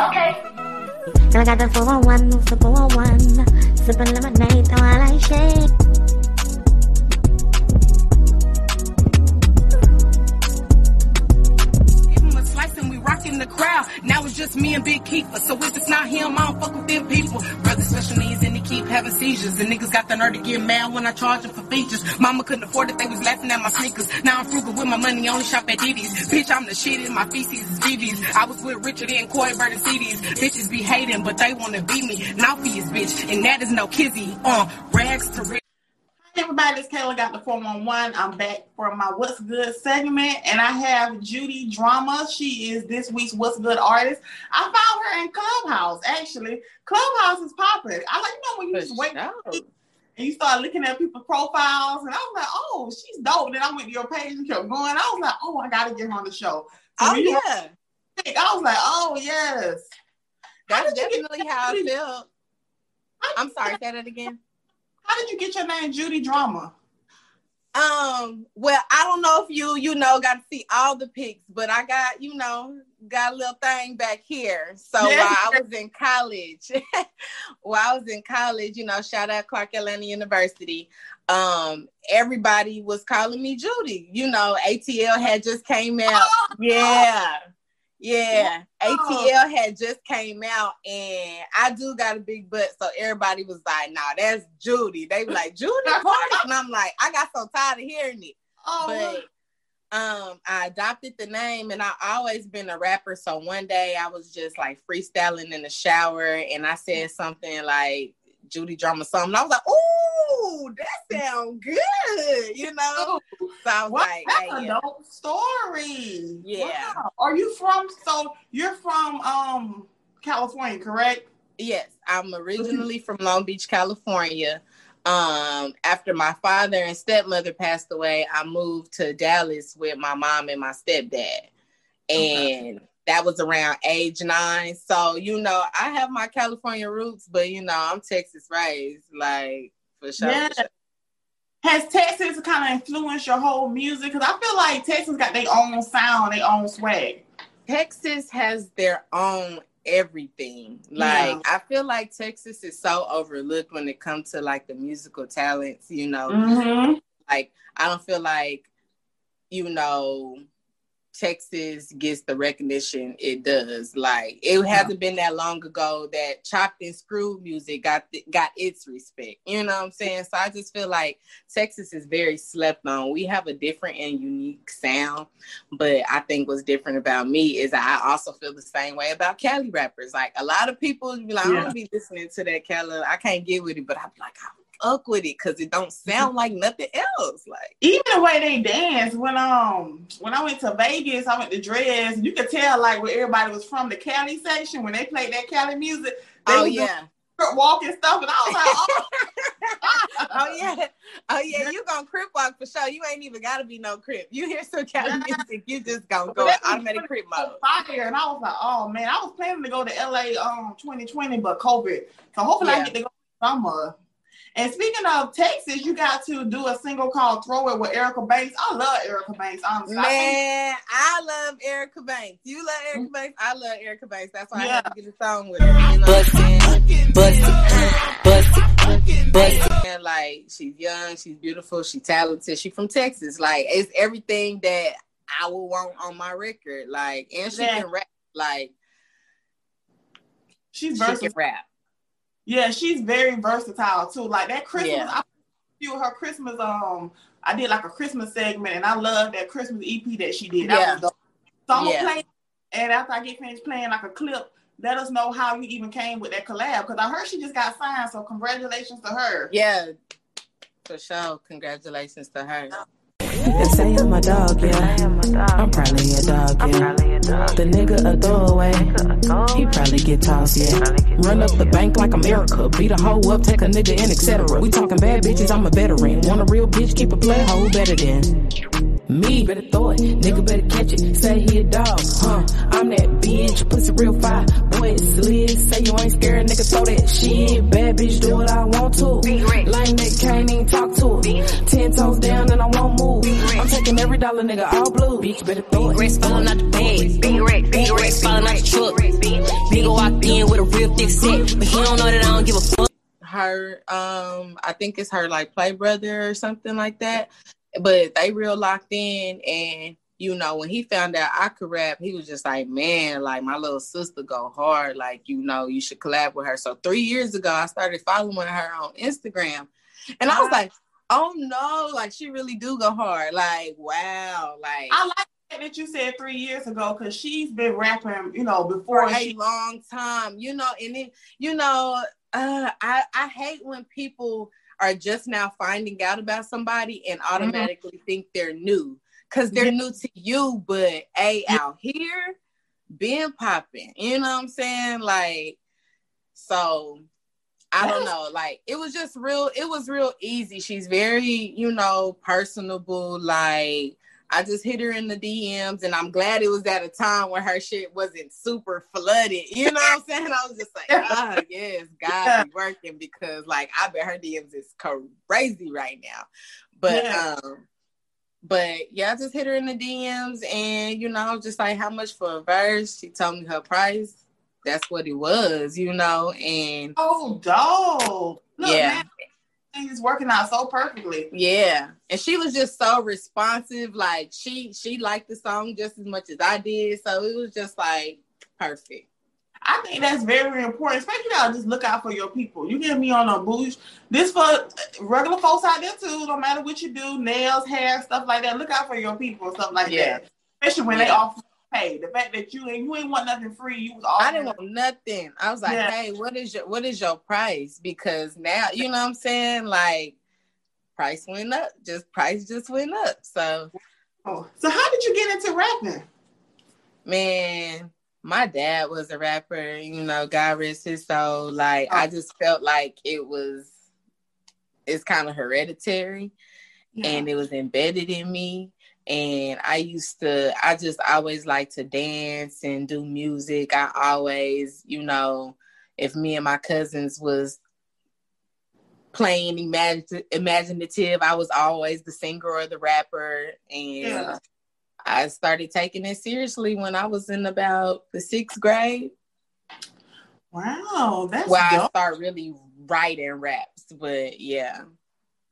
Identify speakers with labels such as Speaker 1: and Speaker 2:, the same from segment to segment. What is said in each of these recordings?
Speaker 1: Okay. Girl, I got the 411, move the 411. Sipping lemonade while I shake.
Speaker 2: Give him a slice and we rocking the crowd. Now it's just me and Big Keeper. So if it's not him, I don't fuck with them people. Brother special needs and they keep having seizures. The niggas got the nerve to get mad when I charge them for features. Mama couldn't afford it, they was laughing at my sneakers. Now I'm frugal with my money, only shop at DD's. Bitch, I'm the shit in my feces is BB's. I was with Richard and Coy burning CDs. Bitches be hating, but they wanna be me. Naughty bitch, and that is no kizzy. Uh, rags to riches.
Speaker 3: Everybody, it's Kayla got the 411. I'm back for my What's Good segment, and I have Judy Drama. She is this week's What's Good artist. I found her in Clubhouse, actually. Clubhouse is popping. I like, you know, when you just wait and you start looking at people's profiles, and I was like, oh, she's dope. Then I went to your page and kept going. I was like, oh, I gotta get her on the show. So
Speaker 4: Oh yeah,
Speaker 3: I was like, oh, yes.
Speaker 4: That's
Speaker 3: did you get
Speaker 4: definitely how I felt. I'm sorry, say that again.
Speaker 3: How did you get your name, Judy Drama?
Speaker 4: Um, well, I don't know if you, you know, got to see all the pics, but I got, you know, got a little thing back here. So while I was in college, while I was in college, you know, shout out Clark Atlanta University. Um, everybody was calling me Judy. You know, ATL had just came out. Yeah. Yeah,
Speaker 3: Wow.
Speaker 4: ATL had just came out, and I do got a big butt, so everybody was like, "Nah, that's Judy." They were like, "Judy Party," and I'm like, I got so tired of hearing it.
Speaker 3: Oh,
Speaker 4: But um, I adopted the name, and I always been a rapper. So one day I was just like freestyling in the shower, and I said something like Judy Drama something. I was like, "Ooh, that sounds good," you know. So I was
Speaker 3: Wow,
Speaker 4: like,
Speaker 3: that's
Speaker 4: hey,
Speaker 3: a
Speaker 4: yeah.
Speaker 3: dope story.
Speaker 4: Yeah.
Speaker 3: Wow. Are you from? So you're from um California, correct?
Speaker 4: Yes, I'm originally from Long Beach, California. Um, after my father and stepmother passed away, I moved to Dallas with my mom and my stepdad. And that was around age nine. So, you know, I have my California roots, but you know, I'm Texas raised, like for sure.
Speaker 3: Yeah.
Speaker 4: for sure.
Speaker 3: Has Texas kind of influenced your whole music? Because I feel like Texas got their own sound, their own swag.
Speaker 4: Texas has their own everything. Like
Speaker 3: Yeah.
Speaker 4: I feel like Texas is so overlooked when it comes to like the musical talents, you know.
Speaker 3: Mm-hmm.
Speaker 4: like I don't feel like you know Texas gets the recognition it does. Like it hasn't been that long ago that chopped and screwed music got the, got its respect. You know what I'm saying? So I just feel like Texas is very slept on. We have a different and unique sound, but I think what's different about me is I also feel the same way about Cali rappers. Like a lot of people be like, I
Speaker 3: Yeah.
Speaker 4: don't be listening to that Cali. I can't get with it, but I'm like, I fuck with it because it don't sound like nothing else. Like
Speaker 3: Even the way they dance when um when I went to Vegas, I went to Drai's. You could tell like where everybody was from the Cali section when they played that Cali music. They
Speaker 4: oh yeah.
Speaker 3: crip walk and stuff, and I was like, oh,
Speaker 4: oh yeah, oh yeah, you gonna crip walk for sure. You ain't even gotta be no crip. You hear some Cali
Speaker 3: Yeah.
Speaker 4: music, you just gonna go in
Speaker 3: that was
Speaker 4: automatic crip mode.
Speaker 3: fire. And I was like, oh man, I was planning to go to LA um 2020, but COVID. So hopefully I get to go summer. And speaking of Texas, you got to do a single called Throw It with Erica Banks. I love Erica Banks, honestly. I think-
Speaker 4: Man, I love Erica Banks. You love Erica mm-hmm. Banks. I love Erica Banks. That's why I
Speaker 3: Yeah.
Speaker 4: had to get a song with her. You know?
Speaker 5: Bustin', bustin', bustin', bustin'.
Speaker 4: Like she's young, she's beautiful, she's talented. She's from Texas. Like it's everything that I would want on my record. Like and she
Speaker 3: Yeah.
Speaker 4: can rap. Like
Speaker 3: she's
Speaker 4: she can
Speaker 3: versatile.
Speaker 4: rap.
Speaker 3: Yeah, she's very versatile too. Like that Christmas,
Speaker 4: Yeah.
Speaker 3: I few her Christmas. Um, I did like a Christmas segment, and I love that Christmas EP that she did. That
Speaker 4: Yeah.
Speaker 3: was dope. So I'm
Speaker 4: Yeah.
Speaker 3: gonna play, and after I get finished playing like a clip, let us know how you even came with that collab. Because I heard she just got signed, so congratulations to her.
Speaker 4: Yeah, for sure. Congratulations to her.
Speaker 6: They say I'm a dog, yeah. I'm probably a dog, yeah. The nigga a throwaway. He probably get tossed, yeah. Run up the bank like I'm Beat a hoe up, take a nigga in, etc. We talking bad bitches, I'm a veteran. Want a real bitch, keep a play hoe better than me. Better throw it, nigga better catch it. Say he a dog, huh? I'm that bitch, pussy real fire. Boy, it's slid. Say you ain't scared, nigga, throw that shit. Bad bitch, do what I want to. Lame nigga can't even talk to her. I'm every dollar, nigga, all blue. Bitch, better throw it.
Speaker 5: Racks falling out the bed. Big rack, big racks falling out the truck. a big set, but he don't know that I don't give a fuck.
Speaker 4: her um I think it's her like play brother or something like that. But they real locked in and you know when he found out I could rap, he was just like, Man, like my little sister go hard. Like, you know, you should collab with her. So three years ago I started following her on Instagram. And I was like, Oh no, like she really do go hard. Like, wow, like
Speaker 3: I like that you said three years ago because she's been rapping, you know,
Speaker 4: for
Speaker 3: before
Speaker 4: a
Speaker 3: she.
Speaker 4: long time. You know, and it, you know, uh, I I hate when people are just now finding out about somebody and automatically think they're new because they're new to you. But a out here, been popping. You know what I'm saying? Like, so I don't know. Like it was just real, it was real easy. She's very, you know, personable. Like I just hit her in the DMs and I'm glad it was at a time where her shit wasn't super flooded. You know what I'm saying? I was just like, ah, yes, God be working because like I bet her DMs is crazy right now. But
Speaker 3: Yeah.
Speaker 4: um but yeah, I just hit her in the DMs and you know, just like how much for a verse. She told me her price. That's what it was, you know, and
Speaker 3: Oh, dog. Look,
Speaker 4: Yeah.
Speaker 3: man, things working out so perfectly.
Speaker 4: Yeah, and she was just so responsive. Like she she liked the song just as much as I did, so it was just like perfect.
Speaker 3: I think that's very important, especially gotta just look out for your people. You get me on a boost. This for regular folks out there too. No matter what you do, nails, hair, stuff like that. Look out for your people, stuff like
Speaker 4: Yeah.
Speaker 3: that. Especially when they
Speaker 4: Yeah.
Speaker 3: offer pay. The fact that you ain't you ain't want nothing free, you was
Speaker 4: all
Speaker 3: I
Speaker 4: didn't want nothing. I was like,
Speaker 3: Yeah.
Speaker 4: hey, what is your what is your price? Because now you know what I'm saying. Like price went up. Just price just went up. So
Speaker 3: Oh, So how did you get into rapping?
Speaker 4: man, my dad was a rapper, you know, God rest his soul. Like I oh. just felt like it was it's kind of hereditary. and it was embedded in me and i used to i just always like to dance and do music i always you know if me and my cousins was playing imagine- imaginative i was always the singer or the rapper and
Speaker 3: Yeah.
Speaker 4: i started taking it seriously when i was in about the sixth grade
Speaker 3: wow, that's
Speaker 4: where i
Speaker 3: dope.
Speaker 4: start really writing raps but yeah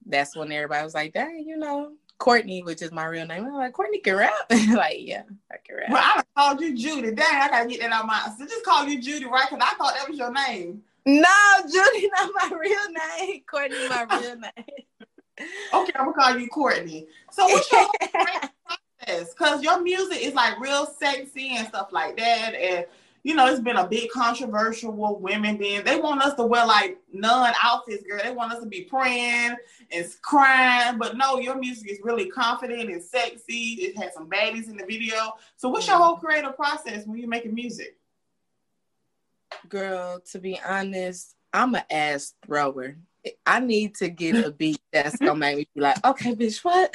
Speaker 4: that's when everybody was like dang you know Courtney, which is my real name. I'm like, Courtney can rap. like, yeah, I can rap.
Speaker 3: Well, I called you Judy. Dang, I gotta get that out my. So just call you Judy, right? Because I thought that was your name.
Speaker 4: no, Judy, not my real name. Courtney, my real name.
Speaker 3: Okay, I'm gonna call you Courtney. So what's your process? Because your music is like real sexy and stuff like that, and you know it's been a big controversial with women being. They want us to wear like nun outfits, girl. They want us to be praying and crying, but no, your music is really confident and sexy. It has some baddies in the video. So what's your mm. whole creative process when you're making music?
Speaker 4: Girl, to be honest, I'm an ass thrower. I need to get a beat that's gonna make me be like, okay, bitch, what?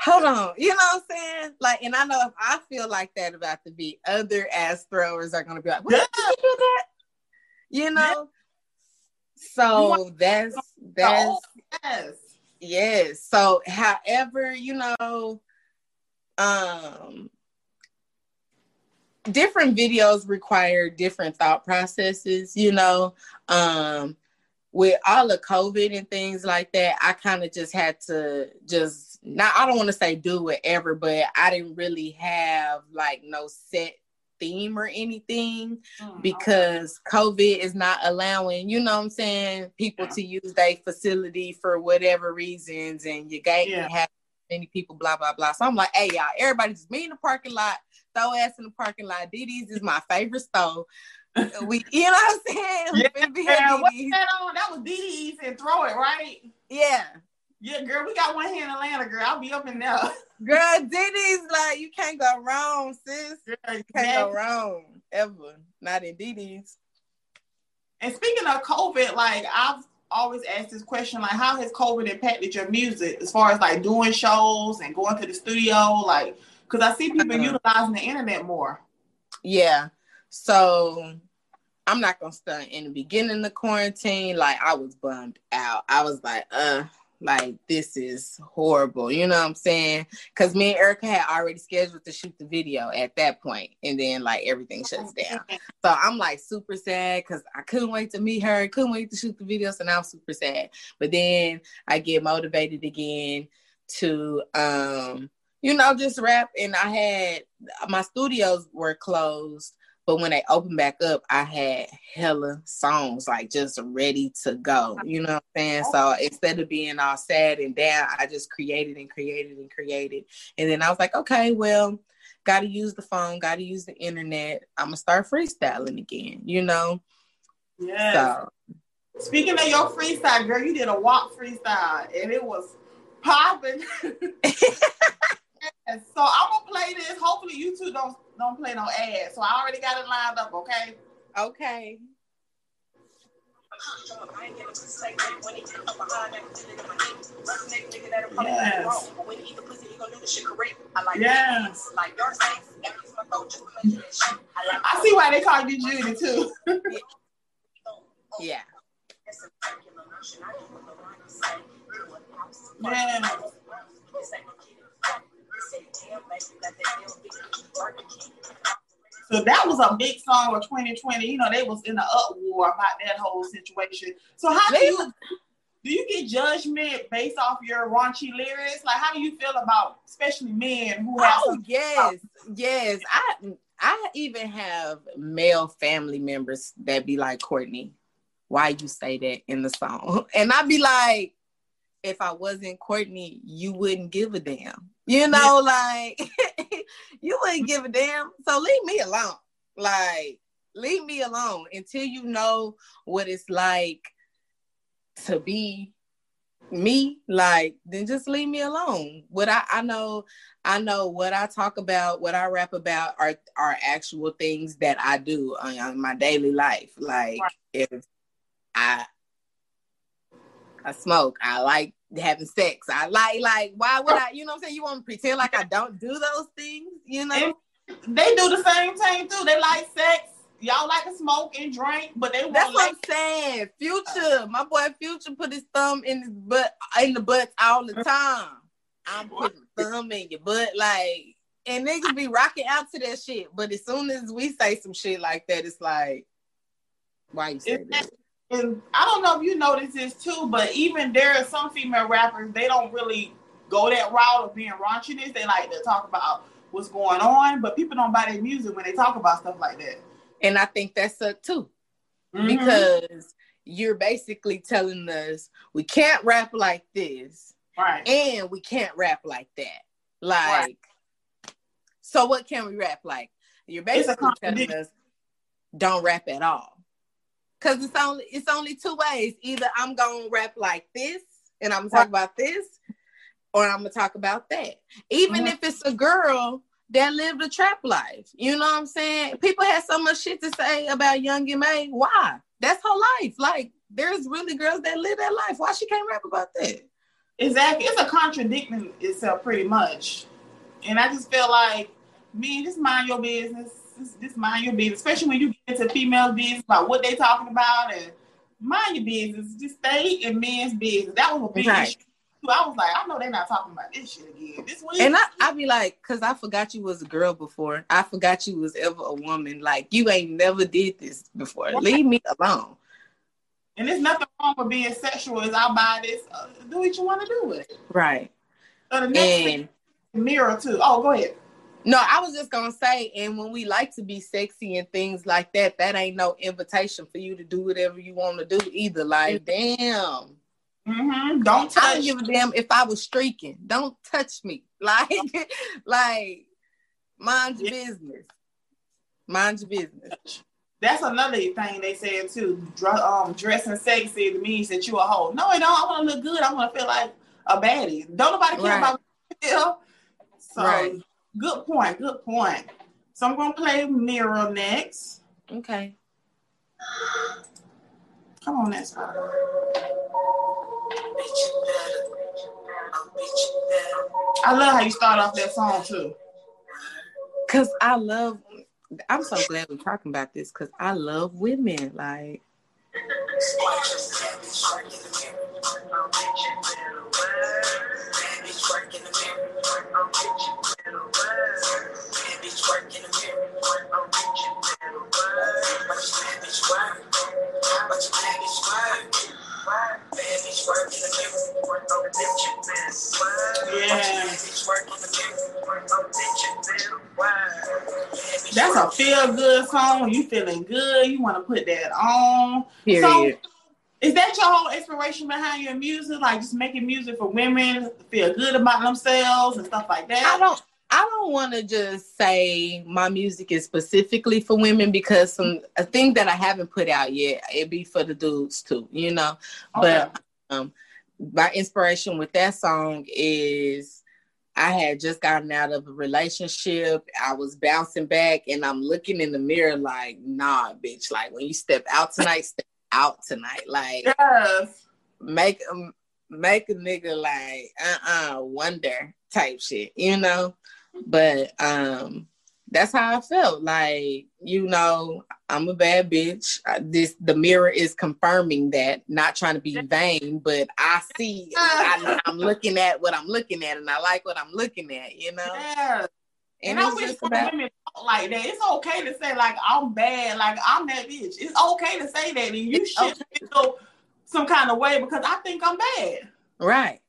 Speaker 4: Hold on. You know what I'm saying? Like, and I know if I feel like that about the beat, other ass throwers are gonna be like, what did you do that? You know? So that's that's
Speaker 3: yes.
Speaker 4: Yes. So, however, you know, um, different videos require different thought processes, you know. Um, with all the COVID and things like that, I kind of just had to just not I don't want to say do whatever, but I didn't really have like no set theme or anything
Speaker 3: Mm,
Speaker 4: because COVID is not allowing, you know what I'm saying, people
Speaker 3: Yeah.
Speaker 4: to use their facility for whatever reasons and you can't
Speaker 3: Yeah.
Speaker 4: have many people, blah, blah, blah. So I'm like, hey y'all, everybody just meet in the parking lot, throw ass in the parking lot. DD's is my favorite store. we you know what I'm saying?
Speaker 3: Yeah,
Speaker 4: finna be at
Speaker 3: Yeah, what's that on? That was DD's and throw it, right?
Speaker 4: Yeah.
Speaker 3: Yeah, girl, we got one here in Atlanta, girl. I'll be up in there.
Speaker 4: Girl, DD's like you can't go wrong, sis.
Speaker 3: Girl,
Speaker 4: You can't go wrong ever. Not in DD's.
Speaker 3: And speaking of COVID, like I've always asked this question, like how has COVID impacted your music as far as like doing shows and going to the studio? Like, because I see people
Speaker 4: Uh-uh.
Speaker 3: utilizing the internet more.
Speaker 4: Yeah. So I'm not gonna stunt in the beginning of quarantine, like I was bummed out. I was like, uh, like this is horrible. You know what I'm saying? Because me and Erica had already scheduled to shoot the video at that point, and then like everything shuts down. So I'm like super sad because I couldn't wait to meet her, couldn't wait to shoot the video. So now I'm super sad. But then I get motivated again to um, you know, just rap. And I had my studios were closed but when they opened back up, I had hella songs like just ready to go. Uh, you know what I'm saying? Oh. So instead of being all sad and down, I just created and created and created. And then I was like, okay, well, gotta use the phone, gotta use the internet. I'm gonna start freestyling again, you know?
Speaker 3: Yeah. So speaking of your freestyle, girl, you did a walk freestyle and it was popping. so I'm gonna play this. Hopefully you two don't don't play no ads. So I already got it lined up, okay?
Speaker 4: Okay.
Speaker 3: Yes. I see why they call you Judy too.
Speaker 4: yeah.
Speaker 3: Yeah. So that was a big song of 2020. You know, they was in the uproar about that whole situation. So how do you do you get judgment based off your raunchy lyrics? Like how do you feel about especially men who have
Speaker 4: Oh yes, yes. I I even have male family members that be like, Courtney, why you say that in the song? And I'd be like, if I wasn't Courtney, you wouldn't give a damn. You know, like you wouldn't give a damn. So leave me alone. Like, leave me alone until you know what it's like to be me. Like then just leave me alone. What I, I know i know what i talk about what i rap about are are actual things that i do on, on my daily life. Like if i i smoke i like having sex. I like like why would I, you know what I'm saying? You want to pretend like I don't do those things, you know?
Speaker 3: And they do the same thing too. They like sex. Y'all like to smoke and drink, but they
Speaker 4: That's what
Speaker 3: like-
Speaker 4: I'm saying. Future, my boy Future put his thumb in his butt in the butt all the time. I'm putting thumb in your butt like and niggas be rocking out to that shit. But as soon as we say some shit like that, it's like, why you say that?
Speaker 3: And I don't know if you notice this too, but even there are some female rappers, they don't really go that route of being raunchiness. They like to talk about what's going on, but people don't buy their music when they talk about stuff like that.
Speaker 4: And I think that's up too. Mm-hmm. Because you're basically telling us we can't rap like this.
Speaker 3: Right.
Speaker 4: And we can't rap like that. Like right. so what can we rap like? You're basically telling us don't rap at all. Cause it's only it's only two ways. Either I'm gonna rap like this and I'm gonna talk about this, or I'm gonna talk about that. Even mm-hmm. if it's a girl that lived a trap life, you know what I'm saying? People have so much shit to say about Young M.A. Why? That's her life. Like there's really girls that live that life. Why she can't rap about that?
Speaker 3: Exactly. It's a contradicting itself pretty much. And I just feel like, me, just mind your business just, just mind your business, especially when you get into female business about what they talking about and mind your business. Just stay in men's business. That was a big right. issue. I was like, I know they're not talking about this shit again. This week.
Speaker 4: And I, I be like, cause I forgot you was a girl before. I forgot you was ever a woman. Like you ain't never did this before. Right. Leave me alone.
Speaker 3: And there's nothing wrong with being sexual. Is I buy this, uh, do what you want to do with it.
Speaker 4: Right.
Speaker 3: So the next and, thing, mirror too. Oh, go ahead.
Speaker 4: No, I was just gonna say, and when we like to be sexy and things like that, that ain't no invitation for you to do whatever you want to do either. Like, damn.
Speaker 3: Mm-hmm. Don't touch.
Speaker 4: I don't give a damn if I was streaking. Don't touch me. Like, like, mind your yeah. business. Mind your business.
Speaker 3: That's another thing they said too. Um, dressing sexy means that you a hoe. No, it don't. I want to look good. I want to feel like a baddie. Don't nobody care right. about feel. So right. Good point. Good point. So I'm gonna play Mirror next.
Speaker 4: Okay.
Speaker 3: Come on, next one. I love how you start off that song too.
Speaker 4: Cause I love. I'm so glad we're talking about this because I love women. Like.
Speaker 3: Yeah. That's a feel good song. You feeling good. You want to put that on.
Speaker 4: Period.
Speaker 3: So, is that your whole inspiration behind your music? Like just making music for women to feel good about themselves and stuff like that?
Speaker 4: I don't I don't want to just say my music is specifically for women because some a thing that I haven't put out yet, it'd be for the dudes too, you know. But um my inspiration with that song is I had just gotten out of a relationship. I was bouncing back and I'm looking in the mirror like, nah, bitch. Like when you step out tonight, step out tonight. Like
Speaker 3: Yes.
Speaker 4: make a make a nigga like uh-uh wonder type shit, you know. But um that's how I felt. Like, you know, I'm a bad bitch. I- This the mirror is confirming that, not trying to be vain, but I see I, I'm looking at what I'm looking at and I like what I'm looking at, you know.
Speaker 3: Yes.
Speaker 4: And
Speaker 3: And, I wish more
Speaker 4: about
Speaker 3: women talk like that. It's okay to say like I'm bad, like I'm that bitch. It's okay to say that, and you
Speaker 4: It's
Speaker 3: should feel some kind of way because I think I'm bad.
Speaker 4: right.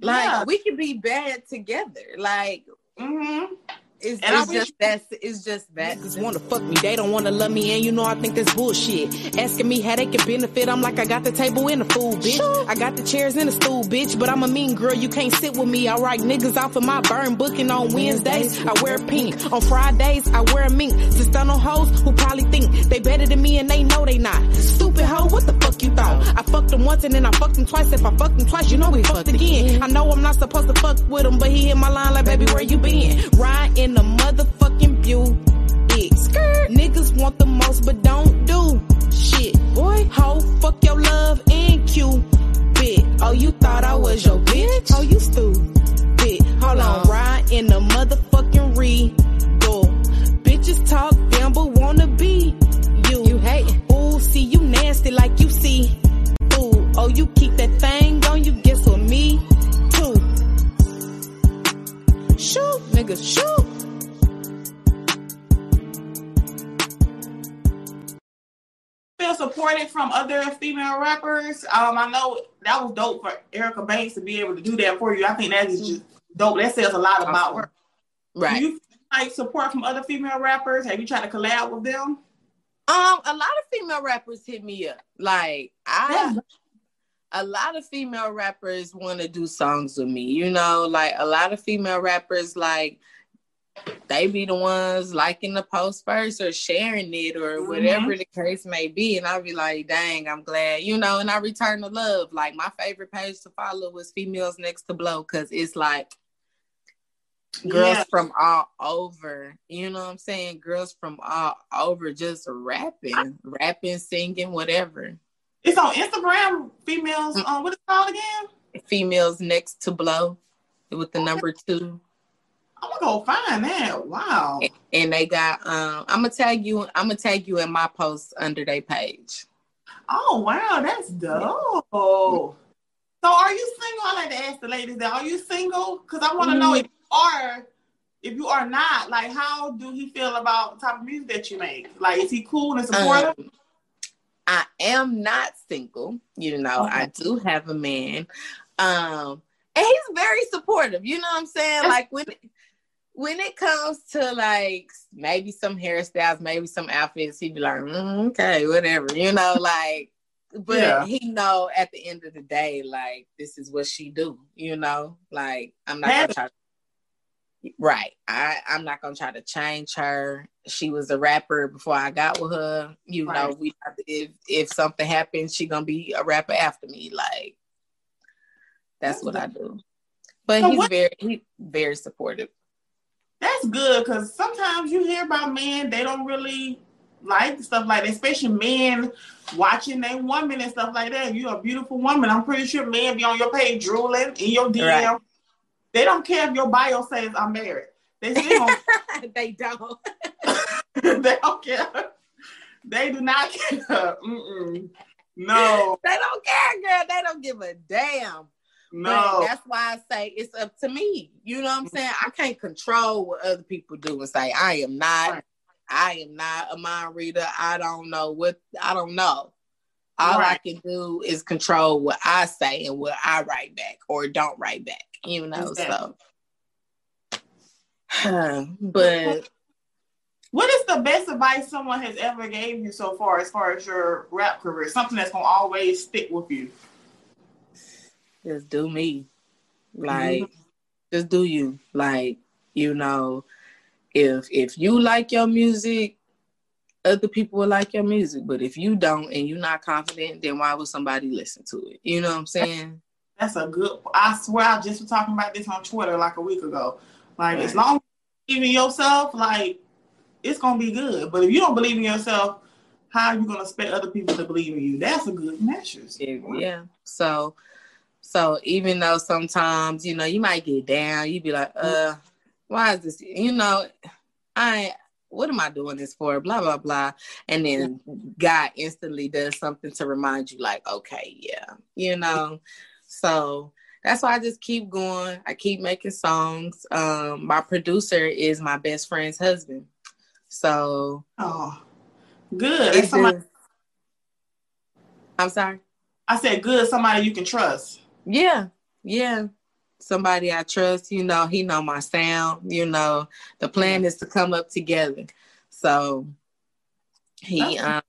Speaker 4: Like
Speaker 3: Yeah.
Speaker 4: we could be bad together. Like
Speaker 3: Mm-hmm.
Speaker 4: It's, it's just that's it's just that
Speaker 6: Niggas wanna fuck me, they don't wanna love me, and you know I think that's bullshit. Asking me how they can benefit, I'm like, I got the table and the food, bitch. I got the chairs and the stool, bitch. But I'm a mean girl, you can't sit with me. I write niggas off of my burn booking on Wednesdays. I wear pink. On Fridays, I wear a mink. To stun on hoes who probably think they better than me and they know they not. Stupid hoe, what the fuck you thought? I fucked them once and then I fucked him twice. If I fucked him twice, you know we fucked again. I know I'm not supposed to fuck with him, but he hit my line like, baby, where you been? Ride in the motherfucking. Skirt. Niggas want the most, but don't do shit.
Speaker 3: Female rappers. Um, I know that was dope for Erica Banks to be able to do that for you. I think that is just dope. That says a lot about her.
Speaker 4: right.
Speaker 3: Do you like support from other female rappers? Have you tried to collab with them?
Speaker 4: Um, a lot of female rappers hit me up. Like I, a lot of female rappers want to do songs with me. You know, like a lot of female rappers like they be the ones liking the post first or sharing it or
Speaker 3: Mhm.
Speaker 4: whatever the case may be. And I'll be like, dang, I'm glad, you know, and I return the love. Like my favorite page to follow was females next to blow because it's like girls
Speaker 3: Yeah.
Speaker 4: from all over. You know what I'm saying? Girls from all over just rapping, rapping, singing, whatever.
Speaker 3: It's on Instagram. Females. Um, what is it called again?
Speaker 4: Females next to blow with the number two.
Speaker 3: I'm gonna go find that. Wow.
Speaker 4: And they got um I'm gonna tag you I'm gonna tag you in my post under their page.
Speaker 3: Oh wow, that's dope. So are you single? I like to ask the ladies that. Are you single? Because I want to know if you are. If you are not, like, how do he feel about the type of music that you make? Like, is he cool and supportive?
Speaker 4: Um, I am not single, you know, I do have a man. Um and he's very supportive, you know what I'm saying?
Speaker 3: That's-
Speaker 4: Like when when it comes to like maybe some hairstyles, maybe some outfits, he'd be like, "Mm, okay, whatever, you know, like but
Speaker 3: Yeah.
Speaker 4: he know at the end of the day, like this is what she do, you know, like I'm not gonna try Right. I, I'm not gonna try to change her. She was a rapper before I got with her. You know, we if if something happens, she gonna be a rapper after me. Like that's what I do. But
Speaker 3: So
Speaker 4: he's
Speaker 3: what-
Speaker 4: very he very supportive.
Speaker 3: That's good because sometimes you hear about men they don't really like stuff like that, especially men watching their woman and stuff like that. You're a beautiful woman. I'm pretty sure men be on your page drooling in your DM.
Speaker 4: Right.
Speaker 3: They don't care if your bio says I'm married. They still don't
Speaker 4: they don't.
Speaker 3: they don't care. They do not care. Mm-mm. No,
Speaker 4: They don't care, girl. They don't give a damn.
Speaker 3: No.
Speaker 4: But that's why I say it's up to me. You know what I'm saying? I can't control what other people do and say I am not.
Speaker 3: Right.
Speaker 4: I am not a mind reader. I don't know what I don't know. All
Speaker 3: Right.
Speaker 4: I can do is control what I say and what I write back or don't write back. You know, so. but
Speaker 3: What is the best advice someone has ever gave you so far as far as your rap career? Something that's gonna always stick with you.
Speaker 4: Just do me. Mm-hmm. Like just do you. Like, you know, if if you like your music, other people will like your music. But if you don't and you're not confident, then why would somebody listen to it? You know what I'm saying?
Speaker 3: That's a good. I swear, I just was talking about this on Twitter like a week ago. Like, as long as you believe in yourself, like, it's gonna be good. But if you don't believe in yourself, how are you gonna expect other people to believe in you? That's a good measure.
Speaker 4: Yeah, yeah. So so even though sometimes, you know, you might get down, you'd be like, uh, why is this? You know, I what am I doing this for? Blah blah blah. And then God instantly does something to remind you, like, okay, yeah, you know. So that's why I just keep going. I keep making songs. Um, my producer is my best friend's husband. So
Speaker 3: Oh, good. somebody,
Speaker 4: just- I'm sorry.
Speaker 3: I said good. Somebody you can trust.
Speaker 4: Yeah, yeah. Somebody I trust, you know, he know my sound, you know. The plan is to come up together. So he um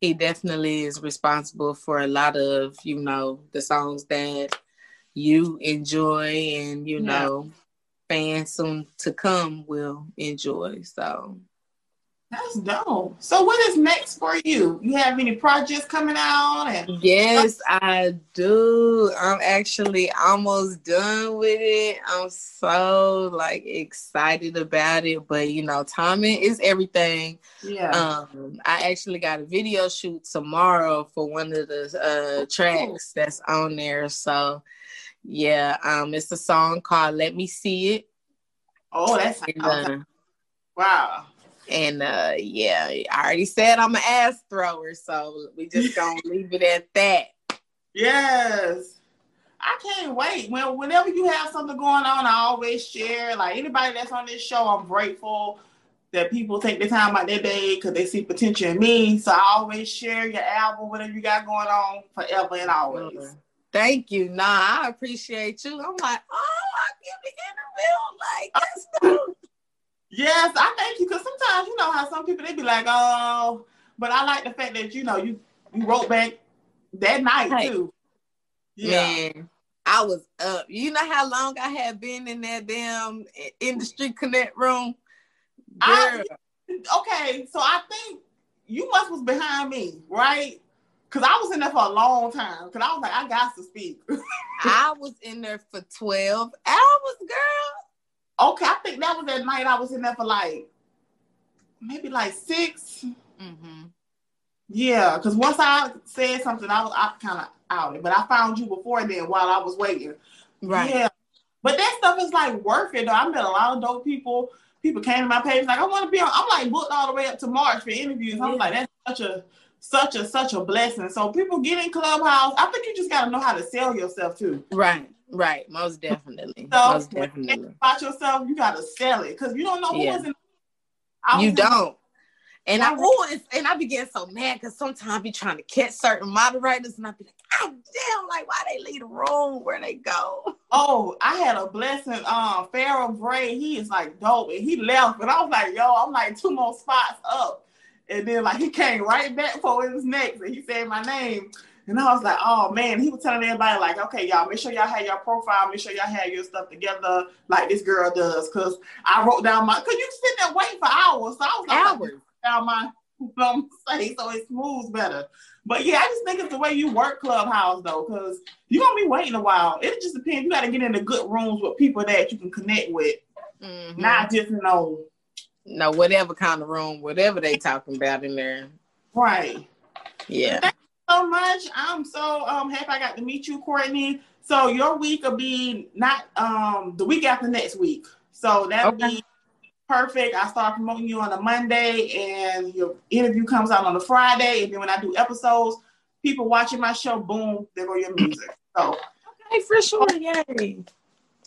Speaker 4: he definitely is responsible for a lot of, you know, the songs that you enjoy and you
Speaker 3: Yeah.
Speaker 4: know fans soon to come will enjoy. So
Speaker 3: That's dope. So, what is next for you? You have any projects coming out? And
Speaker 4: Yes, I do. I'm actually almost done with it. I'm so like excited about it, but you know, timing is everything.
Speaker 3: yeah,
Speaker 4: Um, I actually got a video shoot tomorrow for one of the uh tracks that's on there. So yeah, um, it's a song called "Let Me See It,"
Speaker 3: oh, that's
Speaker 4: and,
Speaker 3: okay.
Speaker 4: uh,
Speaker 3: wow.
Speaker 4: And uh, yeah, I already said I'm an ass thrower, so we just gonna leave it at that.
Speaker 3: Yes. I can't wait. When whenever you have something going on, I always share. Like anybody that's on this show, I'm grateful that people take the time out their day because they see potential in me. So I always share your album, whatever you got going on, forever and always.
Speaker 4: Thank you. Nah, I appreciate you. I'm like, oh, I give the interview. Like, that's.
Speaker 3: Yes, I thank you because sometimes you know how some people they be like, oh, but I like the fact that you know you you wrote back that night
Speaker 4: Hey.
Speaker 3: too. Yeah.
Speaker 4: Man, I was up. You know how long I had been in that damn industry connect room?
Speaker 3: I-
Speaker 4: Girl,
Speaker 3: okay, so I think you must was behind me, right? Cause I was in there for a long time. Cause I was like, I got to speak.
Speaker 4: I was in there for 12 hours, girl.
Speaker 3: okay, I think that was that night I was in there for like maybe like 6
Speaker 4: Mm-hmm.
Speaker 3: Yeah, because once I said something, I was I kind of out. But I found you before then while I was waiting.
Speaker 4: Right.
Speaker 3: Yeah. But that stuff is like worth it though. I met a lot of dope people. People came to my page like, I want to be on. I'm like booked all the way up to March for interviews. I'm like, that's such a such a such a blessing. So people get in Clubhouse. I think you just gotta know how to sell yourself too.
Speaker 4: Right. Right. Most definitely.
Speaker 3: So
Speaker 4: Most definitely.
Speaker 3: about yourself, you gotta sell it because you don't know who
Speaker 4: Yeah.
Speaker 3: was in. I
Speaker 4: You don't. And I oh, and I be getting so mad because sometimes I be trying to catch certain moderators and I be like, God damn, like why they leave the room where they go?
Speaker 3: Oh, I had a blessing. Um, Pharaoh Bray, he is like dope, and he left, but I was like, yo, I'm like two more spots up, and then like he came right back for his next, and he said my name, and I was like, oh man, he was telling everybody like, okay, y'all, make sure y'all have your profile, make sure y'all have your stuff together like this girl does, cause I wrote down my, cause you sit there waiting for hours, so I was like,
Speaker 4: Hours.
Speaker 3: down my um, say so it smooths better. But yeah, I just think it's the way you work Clubhouse though, because you're gonna be waiting a while. It just depends. You gotta get into good rooms with people that you can connect with,
Speaker 4: Mhm.
Speaker 3: not just you know,
Speaker 4: No, whatever kind of room, whatever they talking about in there.
Speaker 3: right.
Speaker 4: Yeah.
Speaker 3: So much. I'm so um happy I got to meet you, Courtney. So your week will be not um the week after next week. So that'll
Speaker 4: Okay.
Speaker 3: be perfect. I start promoting you on a Monday and your interview comes out on a Friday. And then when I do episodes, people watching my show, boom, there go your music. So
Speaker 4: Hey, for sure. Yay.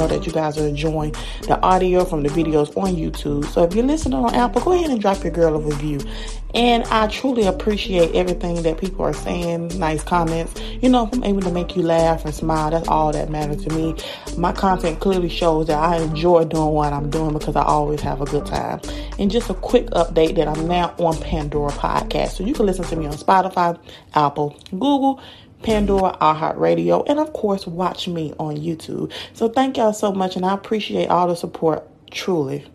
Speaker 7: know that you guys are enjoying the audio from the videos on YouTube. So if you're listening on Apple, go ahead and drop your girl a review. And I truly appreciate everything that people are saying, nice comments. You know, if I'm able to make you laugh and smile, that's all that matters to me. My content clearly shows that I enjoy doing what I'm doing because I always have a good time. And just a quick update that I'm now on Pandora Podcast. So you can listen to me on Spotify, Apple, Google, Pandora, iHeartRadio, and of course, watch me on YouTube. So thank y'all so much, and I appreciate all the support, truly.